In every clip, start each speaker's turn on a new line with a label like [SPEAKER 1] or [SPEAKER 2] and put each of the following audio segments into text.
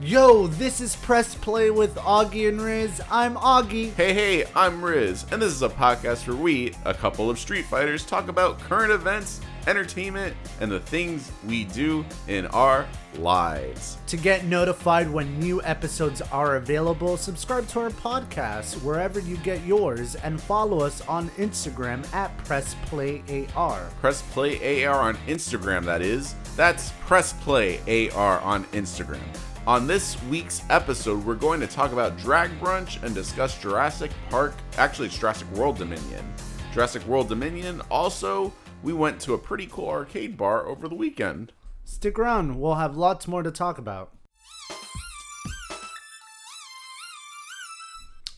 [SPEAKER 1] Yo, this is Press Play with Augie and Riz. I'm Augie.
[SPEAKER 2] Hey, hey, I'm Riz, and this is a podcast where we, a couple of Street Fighters, talk about current events, entertainment, and the things we do in our lives.
[SPEAKER 1] To get notified when new episodes are available, subscribe to our podcast wherever you get yours and follow us on Instagram at PressPlayAR.
[SPEAKER 2] Press Play AR on Instagram, that is. That's Press Play AR on Instagram. On this week's episode, we're going to talk about Drag Brunch and discuss Jurassic Park, actually, Jurassic World Dominion. Jurassic World Dominion. Also, we went to a pretty cool arcade bar over the weekend.
[SPEAKER 1] Stick around, we'll have lots more to talk about.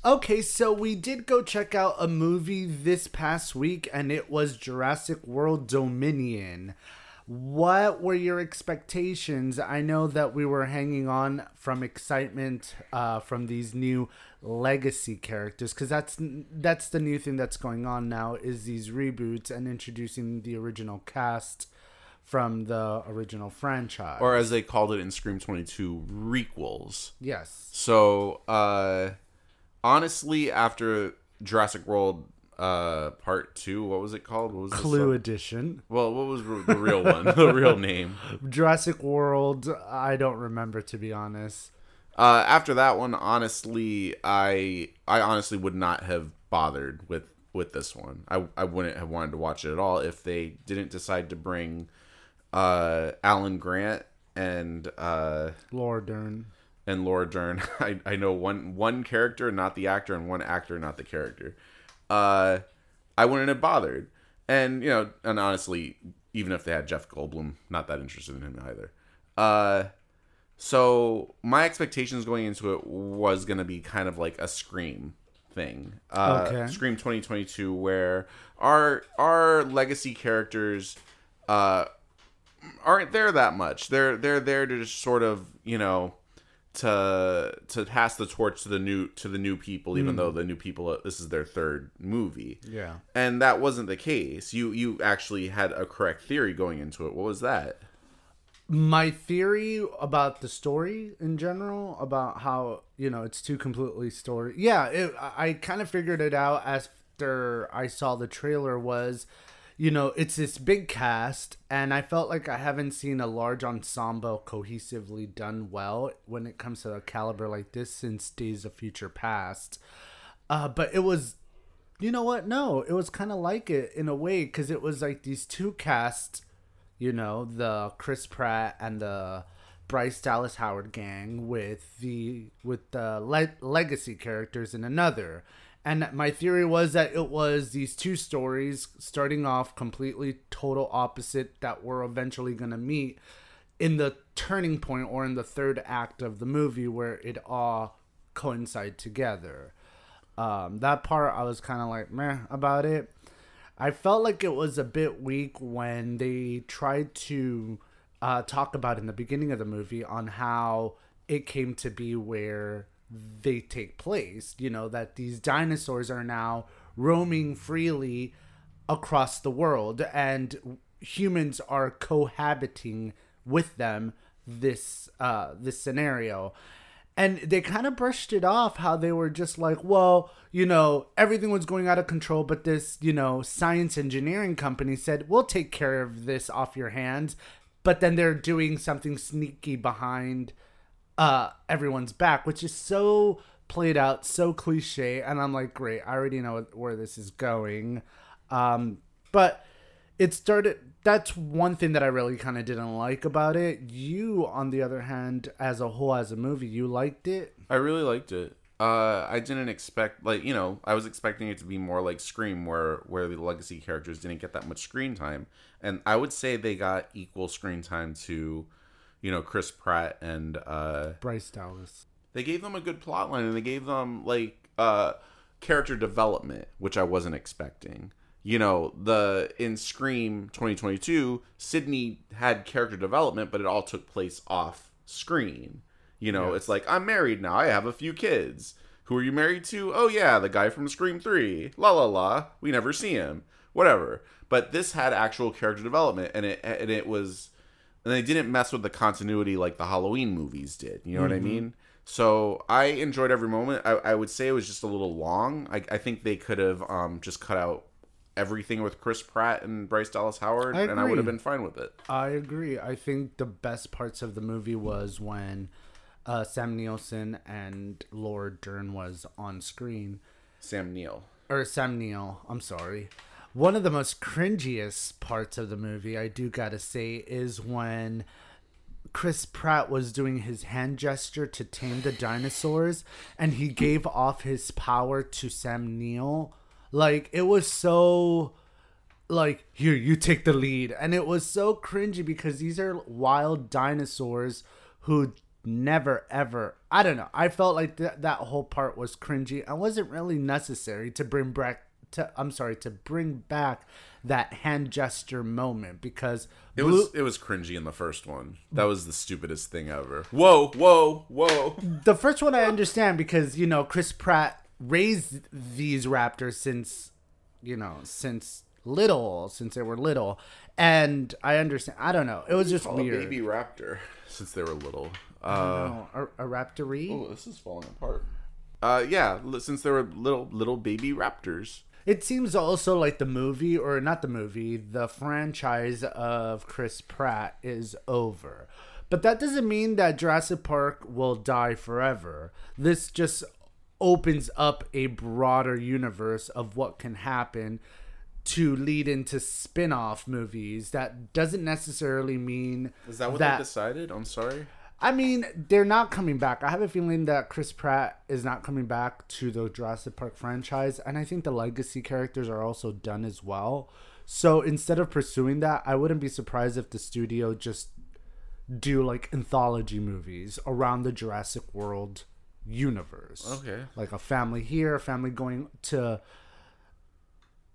[SPEAKER 1] Okay, so we did go check out a movie this past week, and it was Jurassic World Dominion. What were your expectations? I know that we were hanging on from excitement uh, from these new legacy characters because that's that's the new thing that's going on now is these reboots and introducing the original cast from the original franchise.
[SPEAKER 2] Or as they called it in Scream 22, requels.
[SPEAKER 1] yes,
[SPEAKER 2] So, uh, honestly, after Jurassic World uh, Part 2, what was it called? What was
[SPEAKER 1] Clue Edition,
[SPEAKER 2] Well, what was r- the real one? the real name?
[SPEAKER 1] Jurassic World. I don't remember to be honest.
[SPEAKER 2] Uh, after that one, honestly, I I honestly would not have bothered with with this one. I I wouldn't have wanted to watch it at all if they didn't decide to bring uh Alan Grant and uh
[SPEAKER 1] Laura Dern.
[SPEAKER 2] and Laura Dern. I, I know one one character, not the actor, and one actor, not the character. Uh, I wouldn't have bothered. And you know, and honestly, even if they had Jeff Goldblum, not that interested in him either. Uh, so my expectations going into it was gonna be kind of like a Scream thing. Uh,
[SPEAKER 1] Okay.
[SPEAKER 2] Scream 2022, where our our legacy characters, uh, aren't there that much. They're they're there to just sort of you know to to pass the torch to the new to the new people, even though the new people uh, this is their third movie.
[SPEAKER 1] Yeah.
[SPEAKER 2] And that wasn't the case. You you actually had a correct theory going into it. What was that?
[SPEAKER 1] my theory about the story in general about how you know it's two completely story yeah it, i kind of figured it out after i saw the trailer was you know it's this big cast and i felt like i haven't seen a large ensemble cohesively done well when it comes to a caliber like this since days of future past uh, but it was you know what no it was kind of like it in a way because it was like these two casts you know the Chris Pratt and the Bryce Dallas Howard gang with the with the le- legacy characters in another. And my theory was that it was these two stories starting off completely total opposite that were eventually going to meet in the turning point or in the third act of the movie where it all coincide together. Um, that part I was kind of like meh about it. I felt like it was a bit weak when they tried to uh, talk about in the beginning of the movie on how it came to be where they take place. You know, that these dinosaurs are now roaming freely across the world and humans are cohabiting with them this uh this scenario and they kind of brushed it off how they were just like well you know everything was going out of control but this you know science engineering company said we'll take care of this off your hands but then they're doing something sneaky behind uh everyone's back which is so played out so cliche and i'm like great i already know where this is going. Um but it started that's one thing that i really kind of didn't like about it. You on the other hand as a whole as a movie you liked it?
[SPEAKER 2] I really liked it. Uh, I didn't expect like you know I was expecting it to be more like Scream, where where the legacy characters didn't get that much screen time, and I would say they got equal screen time to, you know, Chris Pratt and uh,
[SPEAKER 1] bryce dallas.
[SPEAKER 2] they gave them a good plot line and they gave them like uh character development which i wasn't expecting. You know the in scream 2022 sydney had character development but it all took place off screen. You know
[SPEAKER 1] Yes.
[SPEAKER 2] it's like i'm married now. I have a few kids. Who are you married to? Oh yeah the guy from scream 3 la la la. We never see him. Whatever. But this had actual character development and it and it was and they didn't mess with the continuity like the Halloween movies did. You know what I mean? So I enjoyed every moment. I, I would say it was just a little long. I, I think they could have um, just cut out everything with Chris Pratt and Bryce Dallas Howard,
[SPEAKER 1] I
[SPEAKER 2] and I would have been fine with it.
[SPEAKER 1] I agree. I think the best parts of the movie was when uh, Sam Nielsen and Laura Dern was on screen.
[SPEAKER 2] Sam Neill.
[SPEAKER 1] Or Sam Neill, I'm sorry. One of the most cringiest parts of the movie, I do gotta say, is when Chris Pratt was doing his hand gesture to tame the dinosaurs and he gave off his power to Sam Neill. Like, it was so like here you take the lead and it was so cringy because these are wild dinosaurs who never ever i don't know i felt like th- that whole part was cringy and wasn't really necessary to bring back to i'm sorry to bring back that hand gesture moment because
[SPEAKER 2] It
[SPEAKER 1] Blue-
[SPEAKER 2] was it was cringy in the first one. That was the stupidest thing ever. Whoa, whoa, whoa.
[SPEAKER 1] the first one i understand because you know chris pratt raised these raptors since you know since little since they were little and i understand i don't know it was just
[SPEAKER 2] A
[SPEAKER 1] weird
[SPEAKER 2] baby raptor since they were little.
[SPEAKER 1] I
[SPEAKER 2] Uh,
[SPEAKER 1] don't know, a, a raptoree.
[SPEAKER 2] oh, this is falling apart. Uh, yeah, since they were little little baby raptors.
[SPEAKER 1] It seems also like the movie, or not the movie, the franchise of Chris Pratt is over. But that doesn't mean that Jurassic Park will die forever. This just opens up a broader universe of what can happen to lead into spin-off movies that doesn't necessarily mean
[SPEAKER 2] Is that what they decided? I'm sorry.
[SPEAKER 1] I mean, they're not coming back. I have a feeling that Chris Pratt is not coming back to the Jurassic Park franchise, and I think the legacy characters are also done as well. So instead of pursuing that, I wouldn't be surprised if the studio just do like anthology movies around the Jurassic World universe.
[SPEAKER 2] Okay.
[SPEAKER 1] Like a family here, a family going to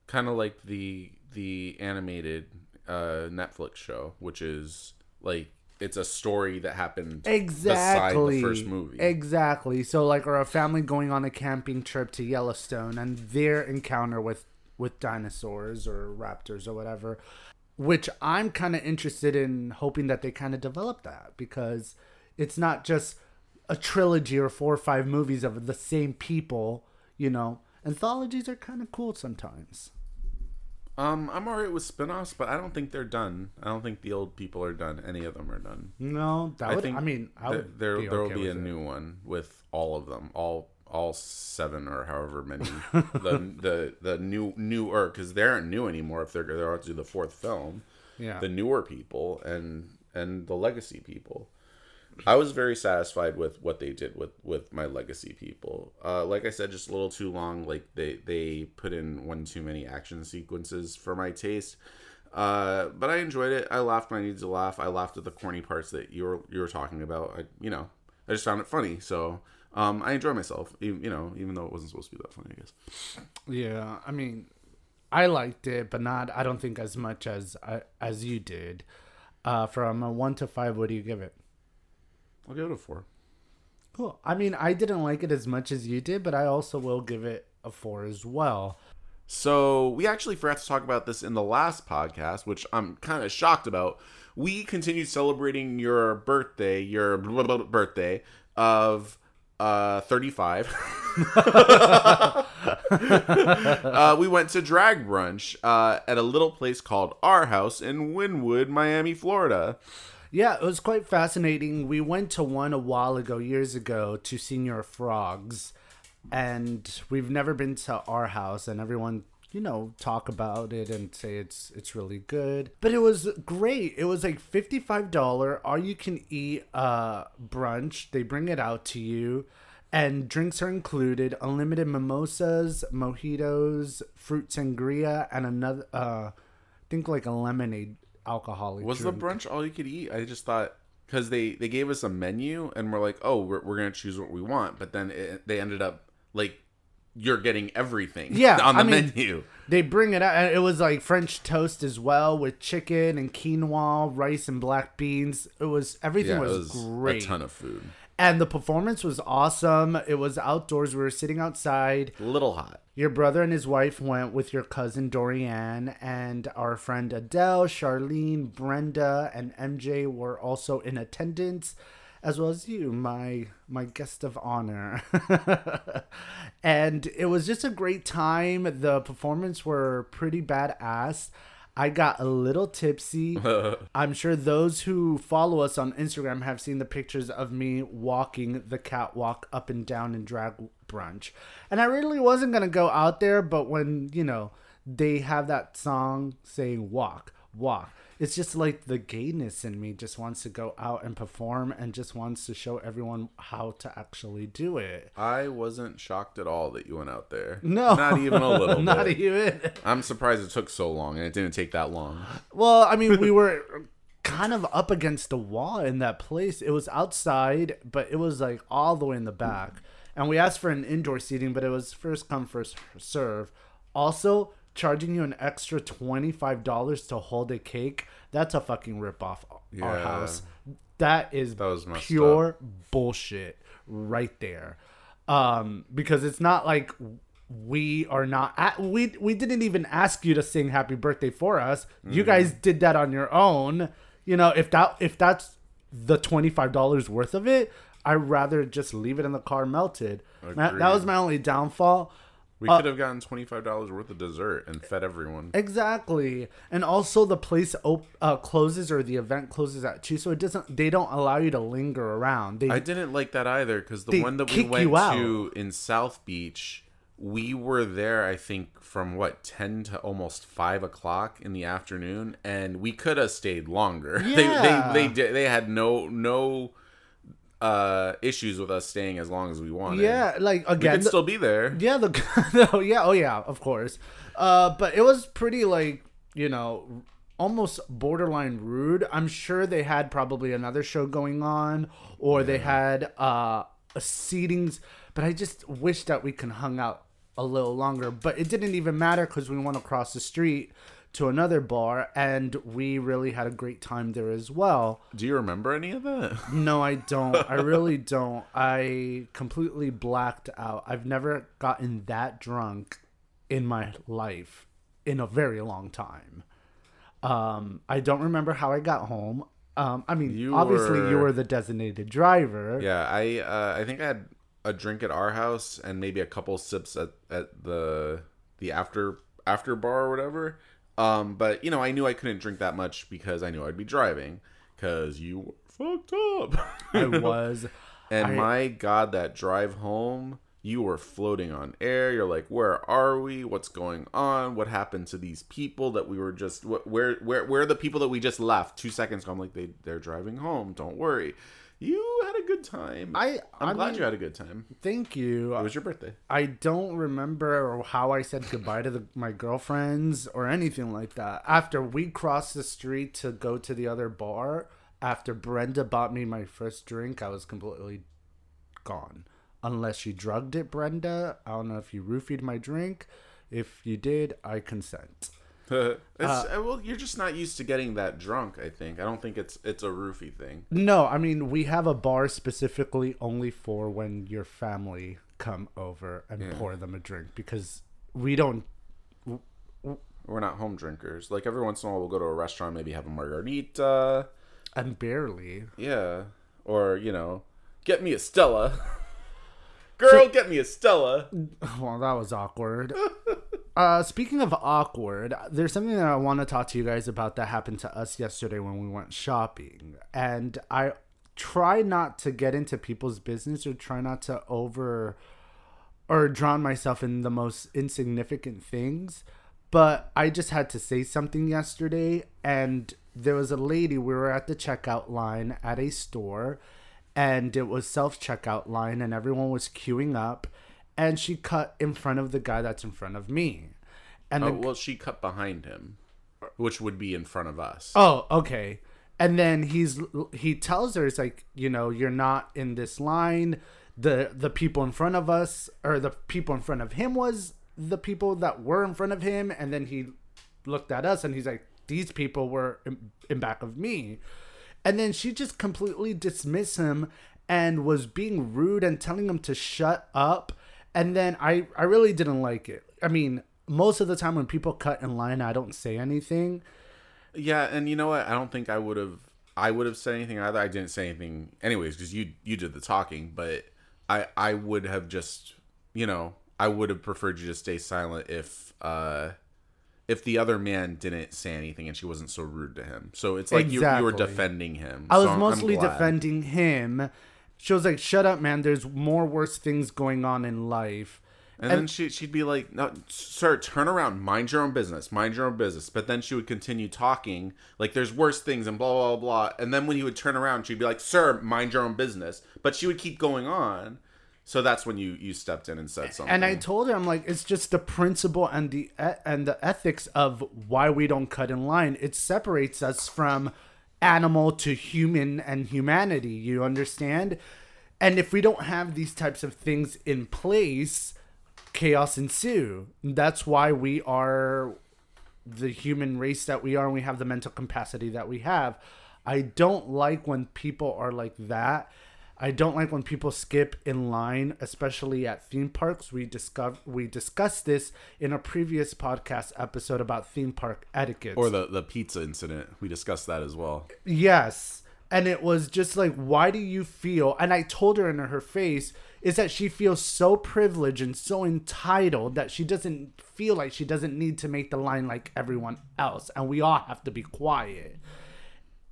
[SPEAKER 2] Kind of like the the animated uh, Netflix show, which is like it's a story that happened
[SPEAKER 1] exactly
[SPEAKER 2] beside the first movie.
[SPEAKER 1] Exactly. So like, or a family going on a camping trip to Yellowstone and their encounter with with dinosaurs or raptors or whatever, which I'm kind of interested in hoping that they kind of develop that because it's not just a trilogy or four or five movies of the same people. You know, anthologies are kind of cool sometimes.
[SPEAKER 2] Um, I'm alright with spin-offs, but I don't think they're done. I don't think the old people are done. Any of them are done.
[SPEAKER 1] No, that
[SPEAKER 2] I
[SPEAKER 1] would.
[SPEAKER 2] think
[SPEAKER 1] I mean, I would.
[SPEAKER 2] there there will
[SPEAKER 1] okay
[SPEAKER 2] be a
[SPEAKER 1] it.
[SPEAKER 2] new one with all of them, all all seven or however many the the the new newer because they aren't new anymore. If they're they're about to do the fourth film,
[SPEAKER 1] Yeah.
[SPEAKER 2] the newer people and and the legacy people. I was very satisfied with what they did with with my legacy people. Uh, like I said, just a little too long. Like they they put in one too many action sequences for my taste. Uh, but I enjoyed it. I laughed when I needed to laugh. I laughed at the corny parts that you were you were talking about. I, you know, I just found it funny. So um, I enjoy myself. Even, you know, even though it wasn't supposed to be that funny, I guess.
[SPEAKER 1] Yeah, I mean, I liked it, but not. I don't think as much as as you did. Uh, from a one to five, what do you give it?
[SPEAKER 2] I'll give it a four.
[SPEAKER 1] Cool. I mean, I didn't like it as much as you did, but I also will give it a four as well.
[SPEAKER 2] So we actually forgot to talk about this in the last podcast, which I'm kind of shocked about. We continued celebrating your birthday, your blah, blah, blah, birthday of uh 35. uh, we went to drag brunch uh, at a little place called Our House in Wynwood, Miami, Florida.
[SPEAKER 1] Yeah, it was quite fascinating. We went to one a while ago, years ago, to Señor Frog's, and we've never been to our house, and everyone, you know, talk about it and say it's it's really good. But it was great. It was like fifty five dollar all you can eat uh brunch. They bring it out to you. And drinks are included: unlimited mimosas, mojitos, fruit sangria, and another, uh, I think like a lemonade alcoholic.
[SPEAKER 2] Was
[SPEAKER 1] drink.
[SPEAKER 2] the brunch all you could eat? I just thought because they they gave us a menu and we're like, oh, we're, we're gonna choose what we want, but then it, they ended up like you're getting everything,
[SPEAKER 1] Yeah,
[SPEAKER 2] on the
[SPEAKER 1] I mean-
[SPEAKER 2] menu.
[SPEAKER 1] They bring it out, and it was like French toast as well with chicken and quinoa, rice and black beans. It was everything
[SPEAKER 2] Yeah, it
[SPEAKER 1] was,
[SPEAKER 2] was
[SPEAKER 1] great.
[SPEAKER 2] a ton of food.
[SPEAKER 1] And the performance was awesome. It was outdoors. We were sitting outside.
[SPEAKER 2] Little hot.
[SPEAKER 1] Your brother and his wife went with your cousin Dorianne, and our friend Adele, Charlene, Brenda, and MJ were also in attendance, as well as you, my my guest of honor. and it was just a great time. The performance were pretty badass. I got a little tipsy. I'm sure those who follow us on Instagram have seen the pictures of me walking the catwalk up and down in drag brunch. And I really wasn't going to go out there, but when, you know, they have that song saying walk, walk, it's just like the gayness in me just wants to go out and perform and just wants to show everyone how to actually do it.
[SPEAKER 2] I wasn't shocked at all that you went out there.
[SPEAKER 1] No.
[SPEAKER 2] Not even a little
[SPEAKER 1] Not
[SPEAKER 2] bit.
[SPEAKER 1] even.
[SPEAKER 2] I'm surprised it took so long and it didn't take that long.
[SPEAKER 1] Well, I mean, we were kind of up against the wall in that place. It was outside, but it was like all the way in the back. And we asked for an indoor seating, but it was first come, first serve. Also, charging you an extra $25 to hold a cake, that's a fucking ripoff our
[SPEAKER 2] Yeah.
[SPEAKER 1] house. That is
[SPEAKER 2] That
[SPEAKER 1] pure bullshit right there. Um, because it's not like we are not at, we we didn't even ask you to sing happy birthday for us. You guys did that on your own. You know, if that if that's the $25 worth of it, I'd rather just leave it in the car melted. That, that was my only downfall.
[SPEAKER 2] We could have gotten twenty five dollars worth of dessert and fed everyone.
[SPEAKER 1] Exactly, and also the place op- uh, closes or the event closes at two, so it doesn't. They don't allow you to linger around. They
[SPEAKER 2] I didn't like that either because the one that we went to in South Beach, we were there. I think from what ten to almost five o'clock in the afternoon, and we could have stayed longer.
[SPEAKER 1] Yeah.
[SPEAKER 2] They they they they had no no uh issues with us staying as long as we wanted.
[SPEAKER 1] yeah, like
[SPEAKER 2] we
[SPEAKER 1] again,
[SPEAKER 2] could
[SPEAKER 1] the-
[SPEAKER 2] still be there.
[SPEAKER 1] Yeah, the no, yeah, oh yeah, of course. Uh, but it was pretty like you know almost borderline rude. I'm sure they had probably another show going on, or they had uh a seatings. But I just wish that we can hung out a little longer. But it didn't even matter because we went across the street to another bar, and we really had a great time there as well.
[SPEAKER 2] Do you remember any of that?
[SPEAKER 1] No, I don't. I really don't. I completely blacked out. I've never gotten that drunk in my life in a very long time. Um, I don't remember how I got home. Um, I mean,
[SPEAKER 2] You
[SPEAKER 1] obviously you
[SPEAKER 2] were-
[SPEAKER 1] were the designated driver.
[SPEAKER 2] Yeah, I uh, I think I had a drink at our house and maybe a couple sips at, at the the after after bar or whatever. Um, but you know, I knew I couldn't drink that much because I knew I'd be driving because you were fucked up.
[SPEAKER 1] I was.
[SPEAKER 2] and
[SPEAKER 1] I-
[SPEAKER 2] my god, that drive home, you were floating on air. You're like, where are we? What's going on? What happened to these people that we were just? wh- Where where where are the people that we just left two seconds ago? I'm like, they they're driving home. Don't worry. You had a good time.
[SPEAKER 1] I-
[SPEAKER 2] I'm
[SPEAKER 1] I
[SPEAKER 2] glad
[SPEAKER 1] mean-
[SPEAKER 2] you had a good time.
[SPEAKER 1] Thank you.
[SPEAKER 2] It was your birthday.
[SPEAKER 1] I don't remember how I said goodbye to the, my girlfriends or anything like that. After we crossed the street to go to the other bar, after Brenda bought me my first drink, I was completely gone. Unless you drugged it, Brenda. I don't know if you roofied my drink. If you did, I consent.
[SPEAKER 2] It's, uh, well, you're just not used to getting that drunk. I think. I don't think it's it's a roofie thing.
[SPEAKER 1] No, I mean we have a bar specifically only for when your family come over and pour them a drink because we don't
[SPEAKER 2] We're not home drinkers. Like every once in a while, we'll go to a restaurant, maybe have a margarita.
[SPEAKER 1] and barely
[SPEAKER 2] Yeah. Or, you know, get me a Stella. Girl, get me a Stella.
[SPEAKER 1] Well, that was awkward. uh, speaking of awkward, there's something that I want to talk to you guys about that happened to us yesterday when we went shopping. And I try not to get into people's business or try not to over or drown myself in the most insignificant things. But I just had to say something yesterday, and there was a lady. We were at the checkout line at a store, and it was self checkout line, and everyone was queuing up, and she cut in front of the guy that's in front of me, and
[SPEAKER 2] Oh,
[SPEAKER 1] the,
[SPEAKER 2] well, she cut behind him, which would be in front of us.
[SPEAKER 1] Oh, okay. And then he's he tells her it's like, you know, you're not in this line. The the people in front of us or the people in front of him was the people that were in front of him and then he looked at us and he's like these people were in, in back of me. And then she just completely dismissed him and was being rude and telling him to shut up. And then I, I really didn't like it. I mean, most of the time when people cut in line, I don't say anything.
[SPEAKER 2] Yeah, and you know what? I don't think I would have. I would have said anything either. I didn't say anything anyways because you you did the talking. But I I would have just you know I would have preferred you to stay silent if uh if the other man didn't say anything and she wasn't so rude to him. So it's like you, you were defending him.
[SPEAKER 1] I was
[SPEAKER 2] I'm
[SPEAKER 1] mostly defending him. She was like, "Shut up, man. There's more worse things going on in life."
[SPEAKER 2] And, then she she'd be like, "No, sir, turn around, mind your own business, mind your own business." But then she would continue talking, like there's worse things and blah blah blah. And then when he would turn around, she'd be like, "Sir, mind your own business." But she would keep going on. So that's when you you stepped in and said something.
[SPEAKER 1] And I told her, I'm like, it's just the principle and the and the ethics of why we don't cut in line. It separates us from animal to human and humanity. You understand? And if we don't have these types of things in place, chaos ensue. That's why we are the human race that we are and we have the mental capacity that we have. I don't like when people are like that. I don't like when people skip in line, especially at theme parks. We discover we discussed this in a previous podcast episode about theme park etiquette.
[SPEAKER 2] or the the pizza incident, we discussed that as well.
[SPEAKER 1] Yes. And it was just like, why do you feel? And I told her in her face is that she feels so privileged and so entitled that she doesn't feel like she doesn't need to make the line like everyone else. And we all have to be quiet.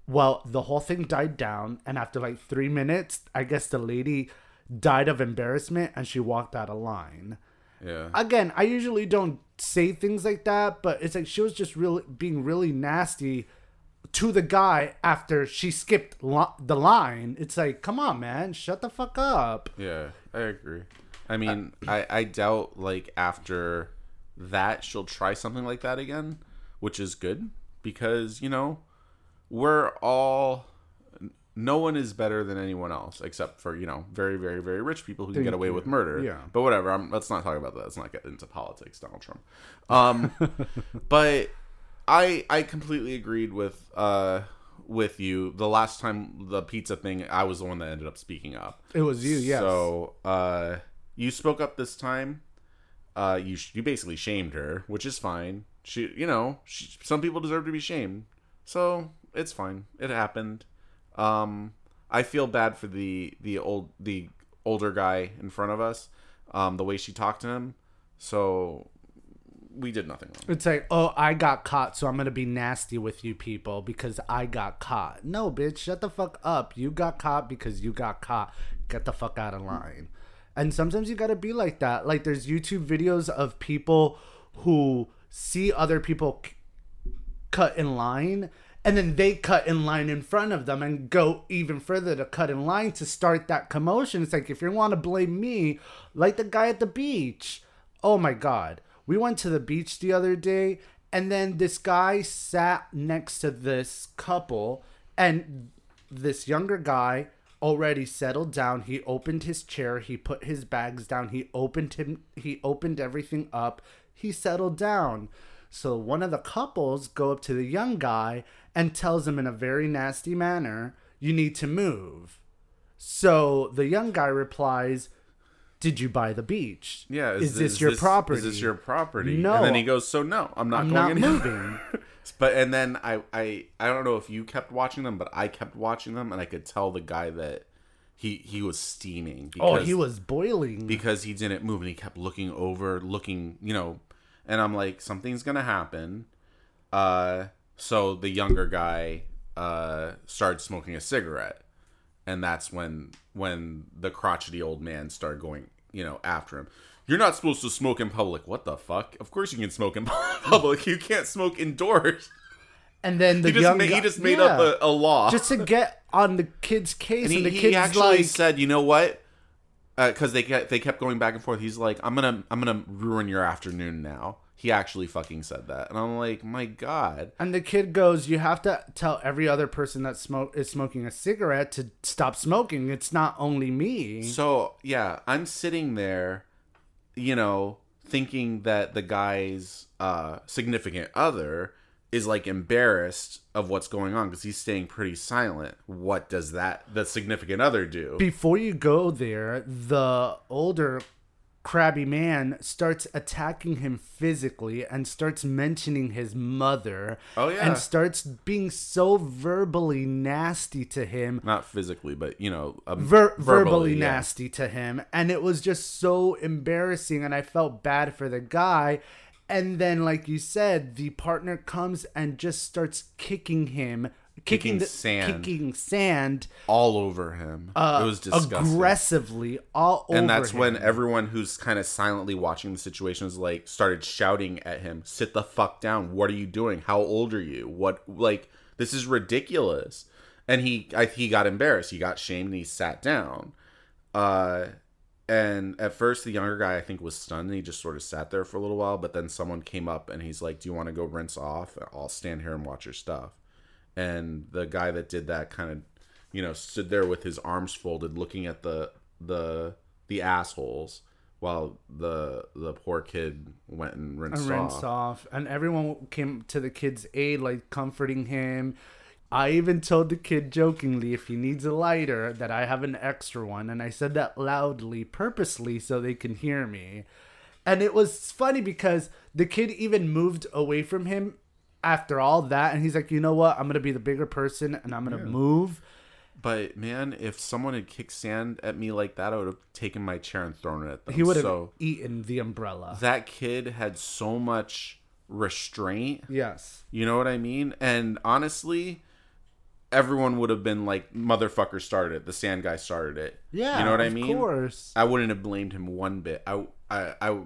[SPEAKER 1] Well, the whole thing died down. And after like three minutes, I guess the lady died of embarrassment and she walked out of line
[SPEAKER 2] Yeah.
[SPEAKER 1] again, I usually don't say things like that, but it's like she was just really being really nasty to the guy after she skipped lo- the line. It's like, come on, man, shut the fuck up.
[SPEAKER 2] Yeah, I agree. I mean, I, I doubt like after that she'll try something like that again, which is good because you know we're all no one is better than anyone else except for you know very very very rich people who can get away with murder.
[SPEAKER 1] Yeah.
[SPEAKER 2] but whatever. I'm, let's not talk about that. Let's not get into politics, Donald Trump. Um, but I I completely agreed with uh with you. The last time the pizza thing, I was the one that ended up speaking up.
[SPEAKER 1] It was you, yes.
[SPEAKER 2] So uh, you spoke up this time. Uh, you sh- you basically shamed her, which is fine. She, you know, she, some people deserve to be shamed, so it's fine. It happened. Um, I feel bad for the the old the older guy in front of us. Um, the way she talked to him. So we did nothing wrong.
[SPEAKER 1] It's like, oh, I got caught, so I'm gonna be nasty with you people because I got caught. No, bitch, shut the fuck up. You got caught because you got caught. Get the fuck out of line. And sometimes you gotta be like that. Like there's YouTube videos of people who see other people c- cut in line and then they cut in line in front of them and go even further to cut in line to start that commotion. It's like if you want to blame me, like the guy at the beach. Oh my god. We went to the beach the other day and then this guy sat next to this couple and this younger guy already settled down. He opened his chair, he put his bags down, he opened him he opened everything up. He settled down. So one of the couples go up to the young guy and tells him in a very nasty manner, "You need to move." So the young guy replies, "Did you buy the beach?
[SPEAKER 2] Yeah,
[SPEAKER 1] is, this, your property?
[SPEAKER 2] Is this your property?
[SPEAKER 1] No.
[SPEAKER 2] And then he goes, "So no, I'm not
[SPEAKER 1] I'm
[SPEAKER 2] going
[SPEAKER 1] not
[SPEAKER 2] anywhere."
[SPEAKER 1] moving."
[SPEAKER 2] But and then I I I don't know if you kept watching them, but I kept watching them, and I could tell the guy that he he was steaming.
[SPEAKER 1] oh, he was boiling.
[SPEAKER 2] because he didn't move, and he kept looking over, looking, you know, and I'm like, something's gonna happen. Uh, so the younger guy uh started smoking a cigarette, and that's when when the crotchety old man started going, you know, after him. You're not supposed to smoke in public. What the fuck? Of course you can smoke in public. You can't smoke indoors.
[SPEAKER 1] and then the
[SPEAKER 2] He just,
[SPEAKER 1] young
[SPEAKER 2] ma- he just made
[SPEAKER 1] yeah.
[SPEAKER 2] up a, a law.
[SPEAKER 1] just to get on the kid's case,
[SPEAKER 2] and
[SPEAKER 1] and,
[SPEAKER 2] he,
[SPEAKER 1] the
[SPEAKER 2] he
[SPEAKER 1] kid's
[SPEAKER 2] actually
[SPEAKER 1] like,
[SPEAKER 2] said, "You know what?" Because they kept, they kept going back and forth. He's like, "I'm gonna I'm gonna ruin your afternoon now." He actually fucking said that, and I'm like, "My God!"
[SPEAKER 1] and the kid goes, "You have to tell every other person that smoke is smoking a cigarette to stop smoking. It's not only me."
[SPEAKER 2] So yeah, I'm sitting there, you know, thinking that the guy's uh, significant other is like embarrassed of what's going on because he's staying pretty silent. What does that the significant other do?
[SPEAKER 1] Before you go there, the older crabby man starts attacking him physically and starts mentioning his mother.
[SPEAKER 2] Oh, yeah.
[SPEAKER 1] And starts being so verbally nasty to him.
[SPEAKER 2] Not physically, but you know, um,
[SPEAKER 1] Ver- verbally,
[SPEAKER 2] yeah.
[SPEAKER 1] nasty to him. And it was just so embarrassing. And I felt bad for the guy. And then, like you said, the partner comes and just starts kicking him, kicking,
[SPEAKER 2] Kicking
[SPEAKER 1] the,
[SPEAKER 2] sand.
[SPEAKER 1] kicking sand
[SPEAKER 2] all over him.
[SPEAKER 1] uh,
[SPEAKER 2] it was disgusting.
[SPEAKER 1] aggressively all over.
[SPEAKER 2] and that's when everyone who's kind of silently watching the situation is like started shouting at him sit the fuck down what are you doing how old are you what like this is ridiculous and he I, he got embarrassed he got shamed and he sat down uh and at first the younger guy i think was stunned and he just sort of sat there for a little while but then someone came up and he's like do you want to go rinse off i'll stand here and watch your stuff and the guy that did that kind of you know stood there with his arms folded looking at the the the assholes while the the poor kid went and rinsed,
[SPEAKER 1] and rinsed
[SPEAKER 2] off.
[SPEAKER 1] off, and everyone came to the kid's aid, like comforting him. I even told the kid jokingly if he needs a lighter that I have an extra one, and I said that loudly, purposely, so they can hear me. And it was funny because the kid even moved away from him after all that, and he's like, you know what? I'm gonna be the bigger person, and I'm gonna move.
[SPEAKER 2] But man, if someone had kicked sand at me like that, I would have taken my chair and thrown it at them.
[SPEAKER 1] He would have
[SPEAKER 2] So
[SPEAKER 1] eaten the umbrella.
[SPEAKER 2] that kid had so much restraint.
[SPEAKER 1] yes.
[SPEAKER 2] You know what I mean? And honestly, everyone would have been like, "Motherfucker started it. The sand guy started it."
[SPEAKER 1] Yeah.
[SPEAKER 2] you know what I mean.
[SPEAKER 1] of course.
[SPEAKER 2] I wouldn't have blamed him one bit. I I I,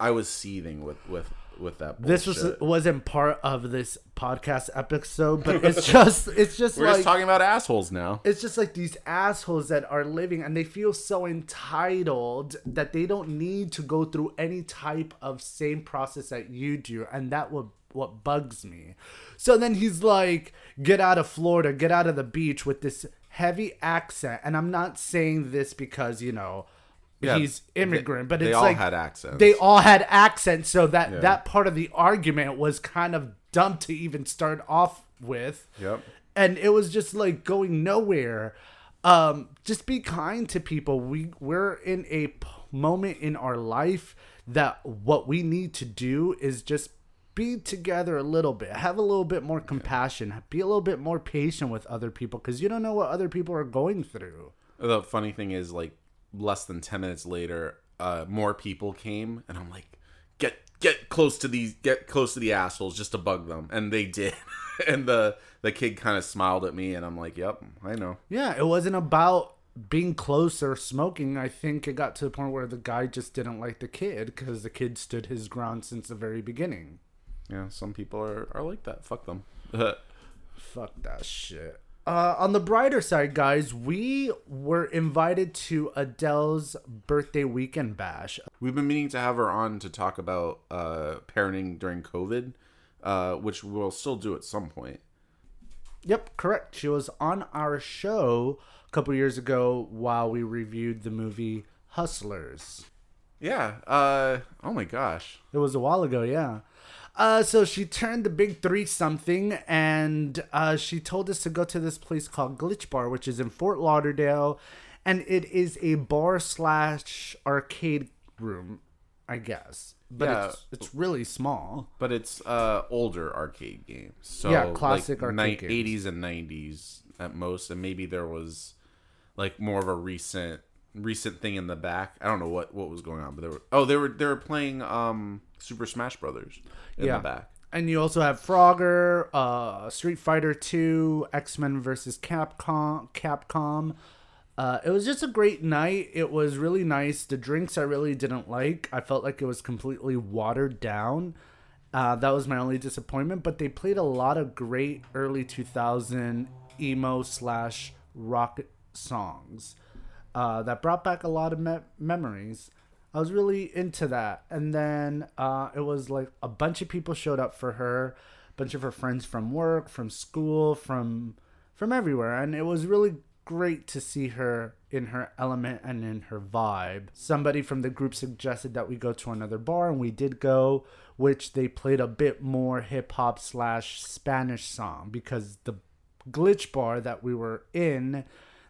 [SPEAKER 2] I was seething with with with that. Bullshit.
[SPEAKER 1] this was wasn't part of this podcast episode, but it's just it's just
[SPEAKER 2] We're
[SPEAKER 1] like
[SPEAKER 2] just talking about assholes now.
[SPEAKER 1] it's just like these assholes that are living and they feel so entitled that they don't need to go through any type of same process that you do, and that would what bugs me. So then he's like, "Get out of Florida, get out of the beach" with this heavy accent, and I'm not saying this because you know.
[SPEAKER 2] Yeah,
[SPEAKER 1] he's immigrant, but
[SPEAKER 2] they
[SPEAKER 1] it's
[SPEAKER 2] all
[SPEAKER 1] like
[SPEAKER 2] had accents.
[SPEAKER 1] they all had accents, so that
[SPEAKER 2] Yeah.
[SPEAKER 1] that part of the argument was kind of dumb to even start off with.
[SPEAKER 2] Yep.
[SPEAKER 1] And it was just like going nowhere. Um, just be kind to people. We we're in a p- moment in our life that what we need to do is just be together a little bit. Have a little bit more compassion. Be a little bit more patient with other people because you don't know what other people are going through.
[SPEAKER 2] The funny thing is, like, less than ten minutes later, uh, more people came, and I'm like, "Get get close to these, get close to the assholes, just to bug them," and they did. and the the kid kind of smiled at me, and I'm like, "Yep, I know."
[SPEAKER 1] Yeah, it wasn't about being close or smoking. I think it got to the point where the guy just didn't like the kid because the kid stood his ground since the very beginning.
[SPEAKER 2] Yeah, some people are, are like that. Fuck them.
[SPEAKER 1] Fuck that shit. Uh, on the brighter side, guys, we were invited to Adele's birthday weekend bash.
[SPEAKER 2] We've been meaning to have her on to talk about uh, parenting during COVID, uh, which we'll still do at some point.
[SPEAKER 1] Yep, correct. She was on our show a couple years ago while we reviewed the movie Hustlers.
[SPEAKER 2] Yeah. Uh, oh my gosh.
[SPEAKER 1] It was a while ago, yeah. Uh, so she turned the big three something, and uh, she told us to go to this place called Glitch Bar, which is in Fort Lauderdale, and it is a bar slash arcade room, I guess. But
[SPEAKER 2] Yeah.
[SPEAKER 1] it's it's really small.
[SPEAKER 2] But it's uh, older arcade games. So
[SPEAKER 1] Yeah, classic
[SPEAKER 2] like
[SPEAKER 1] arcade
[SPEAKER 2] ni-
[SPEAKER 1] games.
[SPEAKER 2] 80s and 90s at most, and maybe there was like more of a recent recent thing in the back. I don't know what what was going on, but they were oh they were they were playing um Super Smash Brothers in
[SPEAKER 1] Yeah.
[SPEAKER 2] the back.
[SPEAKER 1] And you also have Frogger, uh, Street Fighter Two, X Men versus Capcom. Capcom. Uh, it was just a great night. It was really nice. The drinks I really didn't like. I felt like it was completely watered down. Uh, that was my only disappointment. But they played a lot of great early 2000 emo slash rock songs uh, that brought back a lot of me- memories. I was really into that. And then uh, it was like a bunch of people showed up for her, a bunch of her friends from work, from school, from from everywhere, and it was really great to see her in her element and in her vibe. Somebody from the group suggested that we go to another bar, and we did go, which they played a bit more hip hop slash Spanish song because the glitch bar that we were in,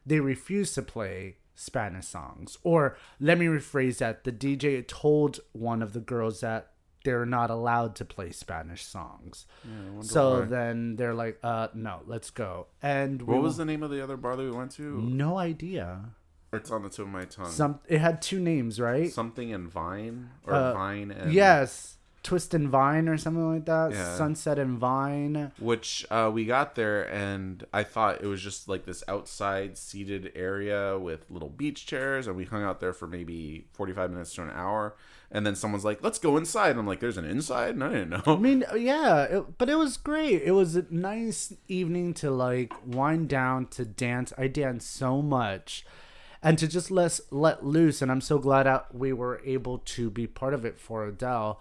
[SPEAKER 1] they refused to play Spanish songs. Or let me rephrase that the DJ told one of the girls that they're not allowed to play Spanish songs. so
[SPEAKER 2] why.
[SPEAKER 1] then they're like, uh, no, let's go. And we
[SPEAKER 2] What was the name of the other bar that we went to?
[SPEAKER 1] no idea.
[SPEAKER 2] It's on the tip of my tongue.
[SPEAKER 1] Some it had two names, right?
[SPEAKER 2] Something in Vine or
[SPEAKER 1] Uh,
[SPEAKER 2] Vine and
[SPEAKER 1] yes, Twist and Vine or something like that.
[SPEAKER 2] Yeah.
[SPEAKER 1] Sunset and Vine.
[SPEAKER 2] which uh, we got there and I thought it was just like this outside seated area with little beach chairs and we hung out there for maybe 45 minutes to an hour and then someone's like let's go inside I'm like there's an inside and I didn't know.
[SPEAKER 1] I mean, yeah, it, but it was great. It was a nice evening to like wind down to dance. I danced so much, and to just let let loose. And I'm so glad that we were able to be part of it for Adele.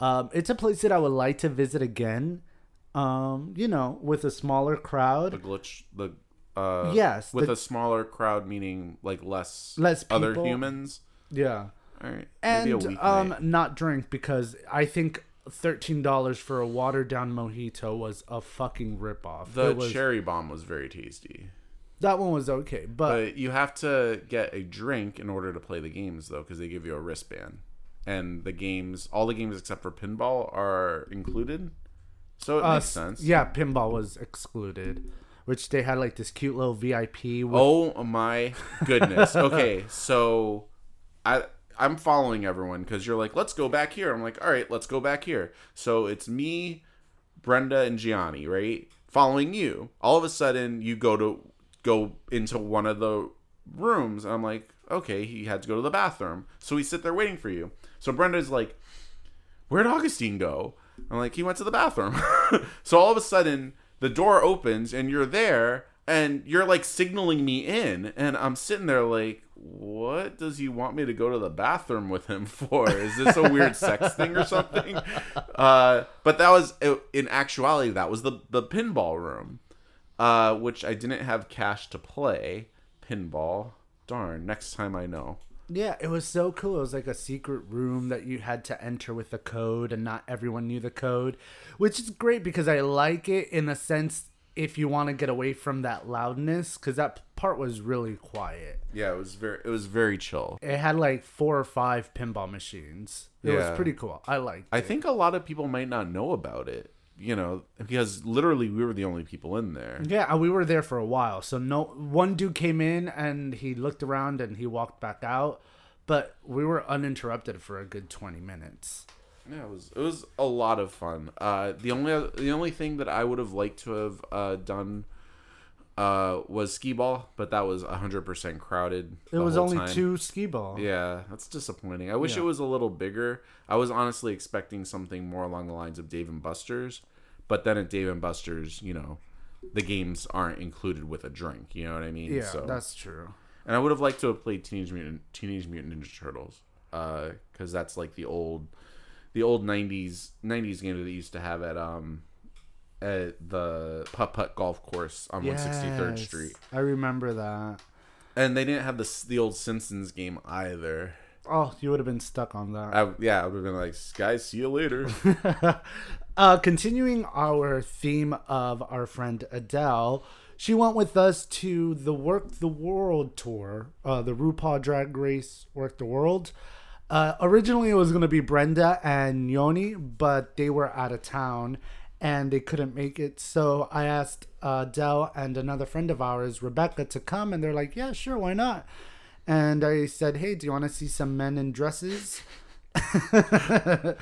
[SPEAKER 1] Um, it's a place that I would like to visit again. Um, you know, with a smaller crowd.
[SPEAKER 2] the glitch the uh
[SPEAKER 1] Yes,
[SPEAKER 2] with
[SPEAKER 1] the-
[SPEAKER 2] a smaller crowd meaning like less
[SPEAKER 1] Less
[SPEAKER 2] other humans
[SPEAKER 1] Yeah.
[SPEAKER 2] all right
[SPEAKER 1] and um not drink because I think thirteen dollars for a watered down mojito was a fucking ripoff.
[SPEAKER 2] the
[SPEAKER 1] was,
[SPEAKER 2] cherry bomb was very tasty
[SPEAKER 1] that one was okay, but,
[SPEAKER 2] But you have to get a drink in order to play the games, though, because they give you a wristband. And the games, all the games except for pinball, are included. So it
[SPEAKER 1] uh,
[SPEAKER 2] makes sense.
[SPEAKER 1] Yeah, pinball was excluded, which they had like this cute little VIP. With,
[SPEAKER 2] Oh my goodness. okay, so I I'm following everyone because you're like, let's go back here. I'm like, all right, let's go back here. So it's me, Brenda, and Gianni, right? Following you. All of a sudden, you go to go into one of the rooms. And I'm like, okay, he had to go to the bathroom. So we sit there waiting for you. So Brenda's like, where'd Augustine go? I'm like, he went to the bathroom. so all of a sudden, the door opens and you're there and you're like signaling me in. And I'm sitting there like, what does he want me to go to the bathroom with him for? Is this a weird sex thing or something? Uh, but that was, in actuality, that was the, the pinball room, uh, which I didn't have cash to play. Pinball. Darn, next time I know.
[SPEAKER 1] Yeah, it was so cool. It was like a secret room that you had to enter with a code, and not everyone knew the code, which is great because I like it in a sense. If you want to get away from that loudness, because that part was really quiet.
[SPEAKER 2] Yeah, it was very, it was very chill.
[SPEAKER 1] It had like four or five pinball machines. It
[SPEAKER 2] Yeah.
[SPEAKER 1] was pretty cool. I liked it.
[SPEAKER 2] I think a lot of people might not know about it, you know, because literally we were the only people in there.
[SPEAKER 1] Yeah, we were there for a while. So no one dude came in and he looked around and he walked back out, but we were uninterrupted for a good 20 minutes.
[SPEAKER 2] Yeah, it was it was a lot of fun. Uh, the only the only thing that I would have liked to have uh, done uh, was skee ball, but that was hundred percent crowded.
[SPEAKER 1] It was only
[SPEAKER 2] time.
[SPEAKER 1] two skee ball.
[SPEAKER 2] Yeah, that's disappointing. I wish
[SPEAKER 1] Yeah.
[SPEAKER 2] it was a little bigger. I was honestly expecting something more along the lines of Dave and Buster's, but then at Dave and Buster's, you know, the games aren't included with a drink. You know what I mean?
[SPEAKER 1] Yeah,
[SPEAKER 2] So-
[SPEAKER 1] that's true.
[SPEAKER 2] And I would have liked to have played Teenage Mutant Teenage Mutant Ninja Turtles, because that's like the old, the old '90s '90s game that they used to have at um, at the Putt Putt Golf Course on 163rd Street.
[SPEAKER 1] I remember that.
[SPEAKER 2] And they didn't have the the old Simpsons game either.
[SPEAKER 1] Oh, you would have been stuck on that.
[SPEAKER 2] I, yeah, I would have been like, guys, see you later.
[SPEAKER 1] uh, continuing our theme of our friend Adele, she went with us to the Werq the World tour, uh, the RuPaul Drag Race Werq the World. Uh, originally, it was going to be Brenda and Yoni, but they were out of town and they couldn't make it. So I asked uh, Adele and another friend of ours, Rebecca, to come, and they're like, "Yeah, sure, why not?" And I said, "Hey, do you want to see some men in dresses?"
[SPEAKER 2] yeah,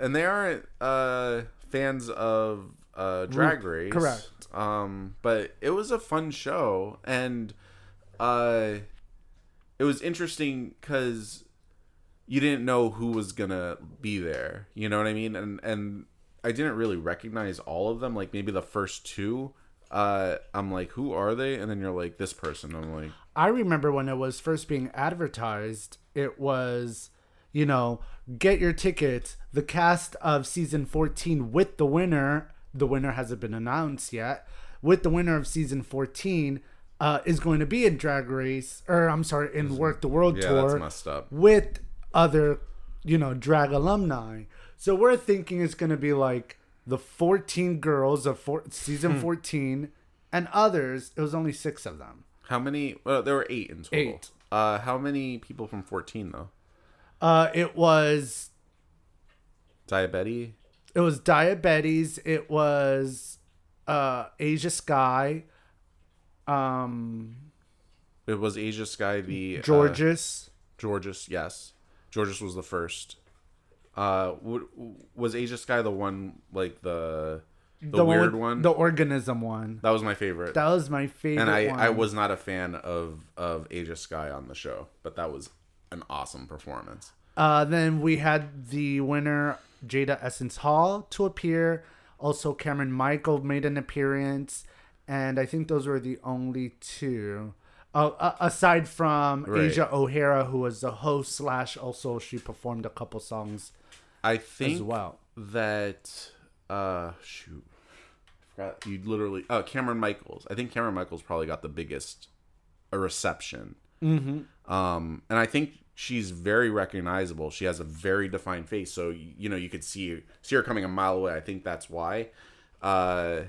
[SPEAKER 2] and they aren't uh, fans of uh, Drag Race,
[SPEAKER 1] correct.
[SPEAKER 2] Um, but it was a fun show, and uh, it was interesting because you didn't know who was gonna be there. You know what I mean? And and I didn't really recognize all of them. Like maybe the first two. Uh, I'm like, who are they? And then you're like, this person. I'm like,
[SPEAKER 1] I remember when it was first being advertised, it was, you know, get your tickets. The cast of season 14 with the winner, the winner hasn't been announced yet, with the winner of season 14, uh, is going to be in Drag Race, or I'm sorry, in Werq the World
[SPEAKER 2] Yeah,
[SPEAKER 1] Tour
[SPEAKER 2] that's messed up.
[SPEAKER 1] with other, you know, drag alumni. So we're thinking it's going to be like the 14 girls of four,
[SPEAKER 2] Hmm.
[SPEAKER 1] season 14 and others. It was only six of them.
[SPEAKER 2] How many? Well, there were eight in total.
[SPEAKER 1] Eight.
[SPEAKER 2] Uh, how many people from 14 though?
[SPEAKER 1] Uh, it was
[SPEAKER 2] Daya Betty.
[SPEAKER 1] it was diabetes. It was uh, DeJa Skye, um,
[SPEAKER 2] It was DeJa Skye the uh,
[SPEAKER 1] Jorgeous.
[SPEAKER 2] Jorgeous, yes. Jorgeous was the first. Uh, w- was DeJa Skye the one like the the,
[SPEAKER 1] one
[SPEAKER 2] weird
[SPEAKER 1] with-
[SPEAKER 2] one?
[SPEAKER 1] the organism one.
[SPEAKER 2] that was my favorite.
[SPEAKER 1] That was my favorite.
[SPEAKER 2] and I
[SPEAKER 1] one.
[SPEAKER 2] I was not a fan of of DeJa Skye on the show, but that was an awesome performance.
[SPEAKER 1] Uh, then we had the winner Jada Essence Hall to appear. Also, Kameron Michael made an appearance, and I think those were the only two. Uh, aside from
[SPEAKER 2] Right.
[SPEAKER 1] Asia O'Hara, who was the host slash also she performed a couple songs
[SPEAKER 2] I think
[SPEAKER 1] as well.
[SPEAKER 2] that uh shoot. I forgot. You literally oh Kameron Michaels. I think Kameron Michaels probably got the biggest a reception. Mm-hmm. um and I think she's very recognizable. She has a very defined face. So you, know you could see see her coming a mile away. I think that's why. Uh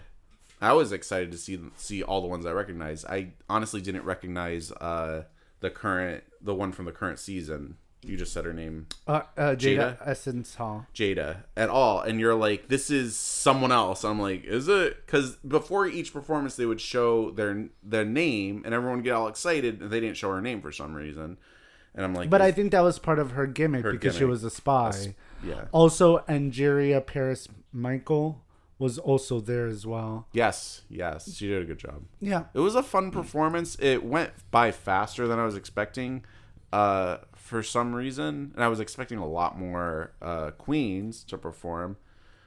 [SPEAKER 2] I was excited to see see all the ones I recognized. I honestly didn't recognize uh the current the one from the current season you just said her name
[SPEAKER 1] Uh, uh, Jada,
[SPEAKER 2] Jada?
[SPEAKER 1] Essence Hall.
[SPEAKER 2] Jada at all, and you're like, this is someone else. I'm like, is it? Because before each performance, they would show their their name, and everyone would get all excited, and they didn't show her name for some reason. And I'm like,
[SPEAKER 1] But I think that was part of her gimmick
[SPEAKER 2] Her
[SPEAKER 1] because she was a spy.
[SPEAKER 2] yeah,
[SPEAKER 1] Also, Angeria Paris Michael was also there as well.
[SPEAKER 2] yes, yes, she did a good job.
[SPEAKER 1] Yeah.
[SPEAKER 2] It was a fun performance. It went by faster than I was expecting, uh, for some reason, and I was expecting a lot more uh, queens to perform,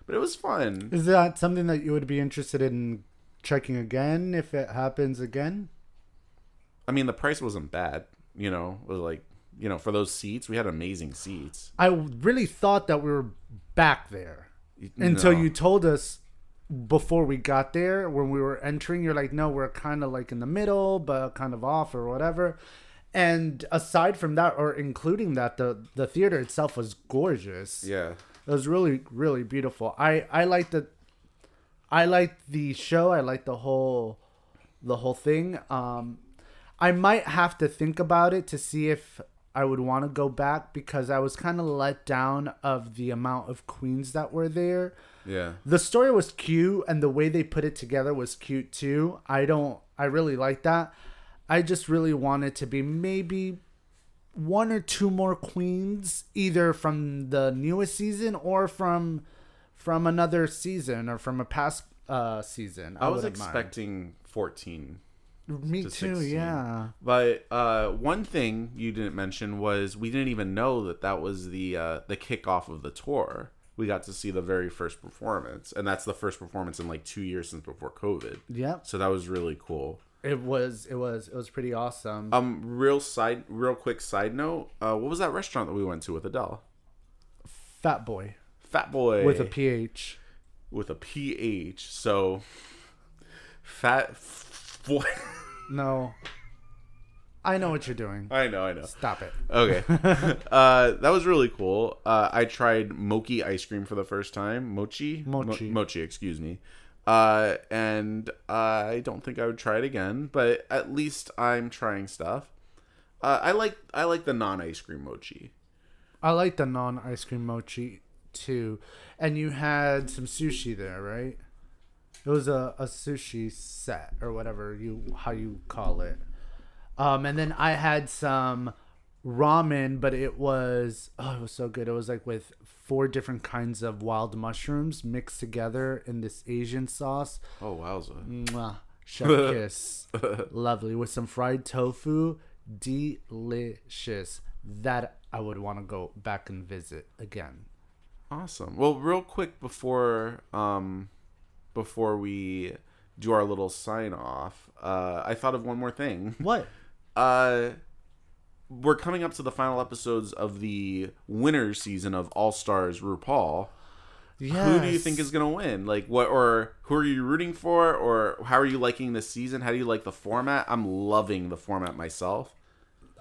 [SPEAKER 2] but it was fun.
[SPEAKER 1] Is that something that you would be interested in checking again if it happens again?
[SPEAKER 2] I mean, the price wasn't bad. You know, it was like you know for those seats, we had amazing seats.
[SPEAKER 1] I really thought that we were back there until you told us before we got there when we were entering. You're like, no, we're kind of like in the middle, but kind of off or whatever. And aside from that, or including that, the the theater itself was gorgeous.
[SPEAKER 2] Yeah.
[SPEAKER 1] It was really really beautiful. I I liked the I liked the show. I liked the whole the whole thing. Um I might have to think about it to see if I would want to go back because I was kind of let down of the amount of queens that were there.
[SPEAKER 2] Yeah.
[SPEAKER 1] The story was cute and the way they put it together was cute too. I don't I really like that. I just really wanted to be maybe one or two more queens either from the newest season or from from another season or from a past uh season.
[SPEAKER 2] I was
[SPEAKER 1] wouldn't mind.
[SPEAKER 2] expecting 14.
[SPEAKER 1] me
[SPEAKER 2] to
[SPEAKER 1] too,
[SPEAKER 2] 16.
[SPEAKER 1] yeah.
[SPEAKER 2] But uh, one thing you didn't mention was we didn't even know that that was the uh, the kickoff of the tour. We got to see the very first performance, and that's the first performance in like two years since before COVID.
[SPEAKER 1] Yeah.
[SPEAKER 2] So that was really cool.
[SPEAKER 1] It was it was it was pretty awesome.
[SPEAKER 2] Um, real side, real quick side note. Uh, what was that restaurant that we went to with Adele?
[SPEAKER 1] Fat boy
[SPEAKER 2] Fat Boy
[SPEAKER 1] with a PH.
[SPEAKER 2] with a PH. So fat boy.
[SPEAKER 1] No. I know what you're doing.
[SPEAKER 2] I know, I know.
[SPEAKER 1] Stop it.
[SPEAKER 2] Okay, uh, that was really cool. Uh, I tried mochi ice cream for the first time. Mochi, Mo-
[SPEAKER 1] Mochi.
[SPEAKER 2] mochi. Excuse me. Uh, and I don't think I would try it again, but at least I'm trying stuff. Uh, I like I like the non ice cream mochi.
[SPEAKER 1] I like the non ice cream mochi too. And you had some sushi there, right? It was a, a sushi set or whatever you how you call it. Um and then I had some ramen, but it was oh it was so good. It was like with four different kinds of wild mushrooms mixed together in this Asian sauce.
[SPEAKER 2] Oh wowza!
[SPEAKER 1] Mwah. Chef kiss. Lovely. With some fried tofu. Delicious. That I would want to go back and visit again.
[SPEAKER 2] Awesome. Well, real quick before um before we do our little sign off, uh, I thought of one more thing.
[SPEAKER 1] What?
[SPEAKER 2] uh we're coming up to the final episodes of the winners season of All Stars RuPaul. who do you think is gonna win? Like what or who are you rooting for? Or how are you liking this season? How do you like the format? I'm loving the format myself.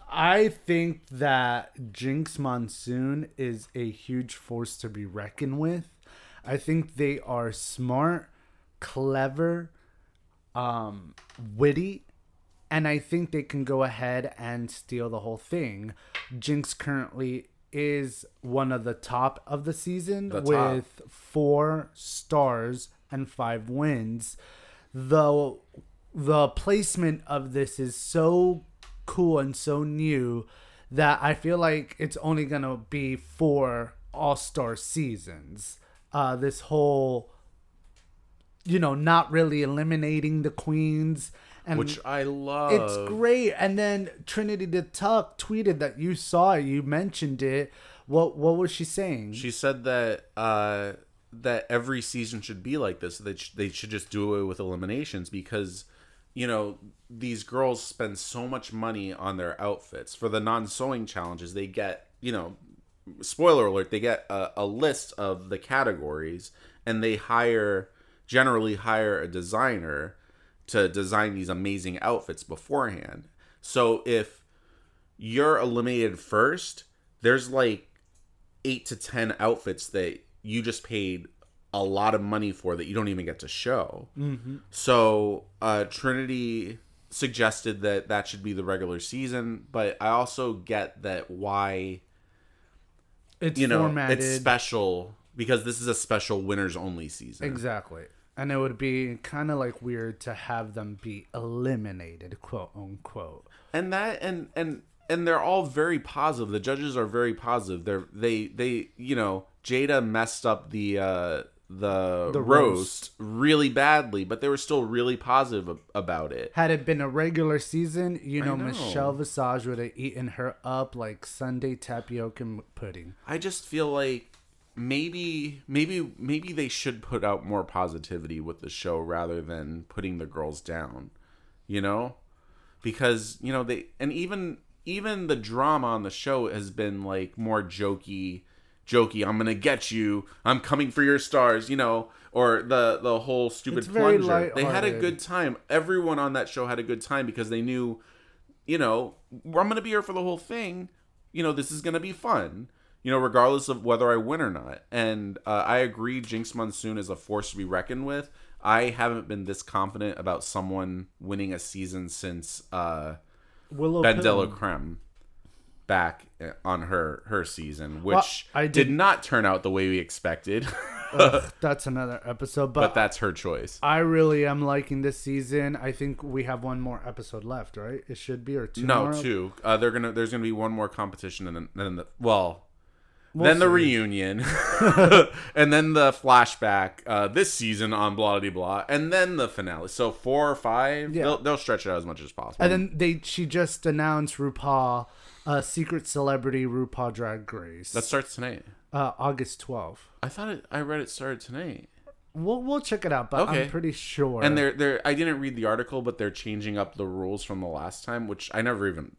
[SPEAKER 1] I think that Jinkx Monsoon is a huge force to be reckoned with. I think they are smart, clever, um, witty, and I think they can go ahead and steal the whole thing. Jinkx currently is one of the top of the season
[SPEAKER 2] The
[SPEAKER 1] with four stars and five wins. The the placement of this is so cool and so new that I feel like it's only gonna be four All Star seasons. Uh, this whole, you know, not really eliminating the queens and
[SPEAKER 2] Which I love.
[SPEAKER 1] it's great. And then Trinity the Tuck tweeted that you saw it, you mentioned it. What what was she saying?
[SPEAKER 2] She said that uh, that every season should be like this. That sh- they should just do away with eliminations because you know these girls spend so much money on their outfits for the non-sewing challenges. They get you know, spoiler alert, they get a, a list of the categories and they hire generally hire a designer to design these amazing outfits beforehand. So if you're eliminated first, there's like eight to ten outfits that you just paid a lot of money for that you don't even get to show. Mm-hmm. So uh, Trinity suggested that that should be the regular season, but I also get that why
[SPEAKER 1] it's
[SPEAKER 2] you know
[SPEAKER 1] formatted
[SPEAKER 2] it's special because this is a special winners only season.
[SPEAKER 1] exactly, and it would be kind of like weird to have them be eliminated, quote unquote.
[SPEAKER 2] and that and and and they're all very positive the judges are very positive they're they they you know jada messed up the uh the,
[SPEAKER 1] The
[SPEAKER 2] roast, really badly but they were still really positive ab- about it
[SPEAKER 1] Had it been a regular season, you know,
[SPEAKER 2] know.
[SPEAKER 1] Michelle Visage would have eaten her up like Sunday tapioca pudding.
[SPEAKER 2] i just feel like maybe maybe maybe they should put out more positivity with the show rather than putting the girls down you know? Because you know they and even even the drama on the show has been like more jokey jokey i'm gonna get you i'm coming for your stars you know? Or the the whole stupid plunger. They had a good time. Everyone on that show had a good time because they knew you know i'm gonna be here for the whole thing. You know this is gonna be fun you know regardless of whether i win or not and uh, i agree Jinkx Monsoon is a force to be reckoned with i haven't been this confident about someone winning a season since uh
[SPEAKER 1] Willow
[SPEAKER 2] ben. Delacreme back uh, on her her season which
[SPEAKER 1] Well, I
[SPEAKER 2] did,
[SPEAKER 1] did-
[SPEAKER 2] not turn out the way we expected
[SPEAKER 1] Ugh, that's another episode, but,
[SPEAKER 2] but that's her choice
[SPEAKER 1] I really am liking this season. I think we have one more episode left, right? It should be or two.
[SPEAKER 2] no
[SPEAKER 1] more?
[SPEAKER 2] two uh they're gonna there's gonna be one more competition and then, then the well
[SPEAKER 1] We'll
[SPEAKER 2] then the reunion, and then the flashback uh, this season on blah blah blah, and then the finale. So four or five,
[SPEAKER 1] Yeah.
[SPEAKER 2] they'll, they'll stretch it out as much as possible.
[SPEAKER 1] And then they she just announced RuPaul, uh, secret celebrity RuPaul Drag Race.
[SPEAKER 2] that starts tonight.
[SPEAKER 1] uh, August twelfth.
[SPEAKER 2] I thought it, I read it started tonight.
[SPEAKER 1] We'll we'll check it out, but
[SPEAKER 2] Okay.
[SPEAKER 1] I'm pretty sure.
[SPEAKER 2] And they're they're I didn't read the article, but they're changing up the rules from the last time, which I never even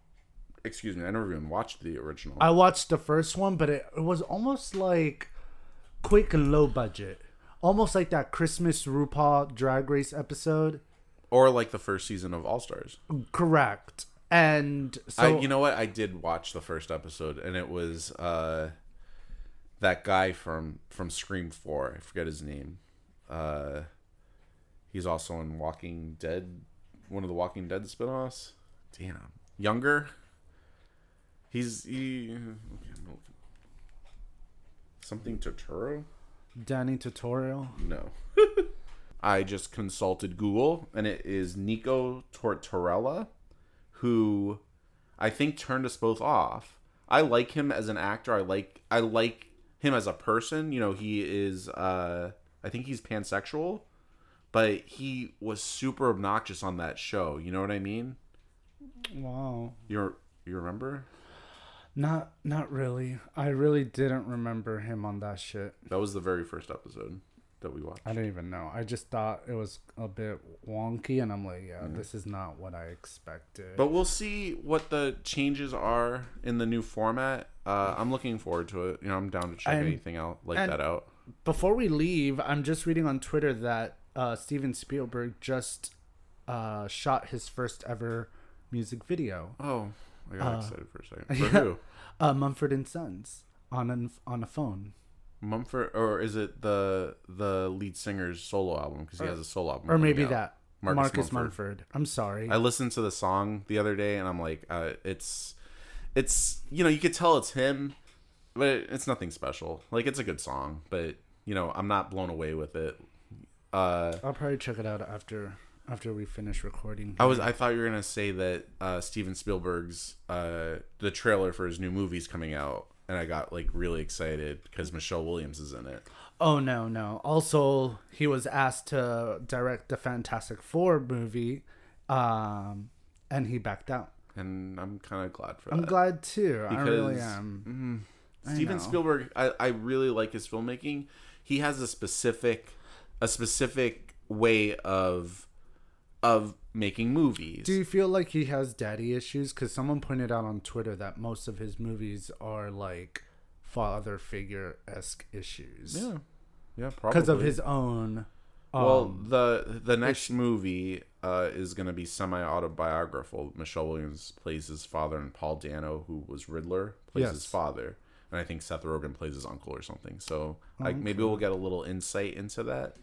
[SPEAKER 2] excuse me, I never even watched the original.
[SPEAKER 1] I watched the first one, but it, it was almost like quick and low budget, almost like that Christmas RuPaul Drag Race episode.
[SPEAKER 2] or like the first season of All Stars.
[SPEAKER 1] Correct. And so
[SPEAKER 2] I you know what? I did watch the first episode and it was uh that guy from from Scream 4. I forget his name. Uh he's also in Walking Dead, one of the Walking Dead spin-offs. Damn. Younger? He's he okay, Something Totoro?
[SPEAKER 1] Danny Tutorial.
[SPEAKER 2] No. I just consulted Google, and it is Nico Tortorella, who I think turned us both off. I like him as an actor. I like I like him as a person. You know, he is. Uh, I think he's pansexual, but he was super obnoxious on that show. You know what I mean?
[SPEAKER 1] Wow.
[SPEAKER 2] You're you remember?
[SPEAKER 1] Not not really. I really didn't remember him on that shit.
[SPEAKER 2] That was the very first episode that we watched.
[SPEAKER 1] I didn't even know. I just thought it was a bit wonky, and I'm like, yeah, this is not what I expected.
[SPEAKER 2] But we'll see what the changes are in the new format. Uh, I'm looking forward to it. You know, I'm down to check
[SPEAKER 1] And-
[SPEAKER 2] anything out like that out.
[SPEAKER 1] before we leave, I'm just reading on Twitter that uh, Steven Spielberg just uh, shot his first ever music video,
[SPEAKER 2] Oh, I got
[SPEAKER 1] Uh,
[SPEAKER 2] excited for a second. For
[SPEAKER 1] yeah.
[SPEAKER 2] who?
[SPEAKER 1] uh, Mumford and Sons, on an, on a phone.
[SPEAKER 2] Mumford, or is it the the lead singer's solo album? Because he has a solo album.
[SPEAKER 1] Or maybe
[SPEAKER 2] out.
[SPEAKER 1] that.
[SPEAKER 2] Marcus
[SPEAKER 1] Marcus,
[SPEAKER 2] Mumford.
[SPEAKER 1] Mumford. I'm sorry.
[SPEAKER 2] I listened to the song the other day, and I'm like, uh, it's, it's you know, you could tell it's him, but it's nothing special. Like it's a good song, but you know, I'm not blown away with it. Uh,
[SPEAKER 1] I'll probably check it out after after we finish recording.
[SPEAKER 2] I was I thought you were gonna say that uh, Steven Spielberg's uh, the trailer for his new movie's coming out, and I got like really excited because Michelle Williams is in it.
[SPEAKER 1] Oh no, no. Also, he was asked to direct the Fantastic Four movie, um, and he backed out.
[SPEAKER 2] and I'm kind of glad for that.
[SPEAKER 1] I'm glad too. I really am. I
[SPEAKER 2] Steven
[SPEAKER 1] know.
[SPEAKER 2] Spielberg, I, I really like his filmmaking. He has a specific, a specific way of, of making movies.
[SPEAKER 1] Do you feel like he has daddy issues? Because someone pointed out on Twitter that most of his movies are like father figure esque issues.
[SPEAKER 2] yeah, yeah, probably
[SPEAKER 1] Because of his own. Um,
[SPEAKER 2] well, the the next movie uh, is going to be semi autobiographical. Michelle Williams plays his father, and Paul Dano, who was Riddler, plays
[SPEAKER 1] Yes.
[SPEAKER 2] his father, and I think Seth Rogen plays his uncle or something. So, like, maybe we'll get a little insight into that.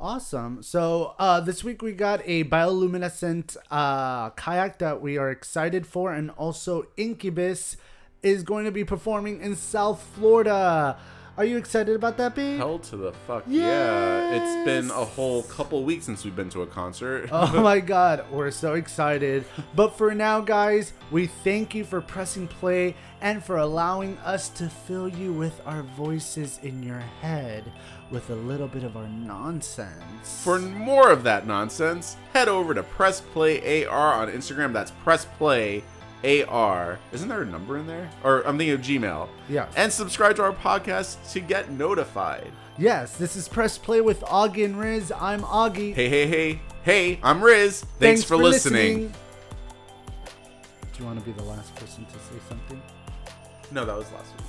[SPEAKER 1] Awesome. So uh, this week we got a bioluminescent uh, kayak that we are excited for, and also Incubus is going to be performing in South Florida. Are you excited about that, B?
[SPEAKER 2] Hell to the fuck yeah! It's been a whole couple weeks since we've been to a concert.
[SPEAKER 1] Oh my god, we're so excited. But for now, guys, we thank you for pressing play and for allowing us to fill you with our voices in your head with a little bit of our nonsense.
[SPEAKER 2] For more of that nonsense, head over to Press Play AR on Instagram. That's Press Play AR. Isn't there a number in there? Or I'm thinking of Gmail.
[SPEAKER 1] Yeah.
[SPEAKER 2] And subscribe to our podcast to get notified.
[SPEAKER 1] yes, this is Press Play with Augie and Riz. I'm Augie.
[SPEAKER 2] Hey, hey, hey, hey! I'm Riz. Thanks, for, listening.
[SPEAKER 1] Do you want to be the last person to say something?
[SPEAKER 2] No, that was last week.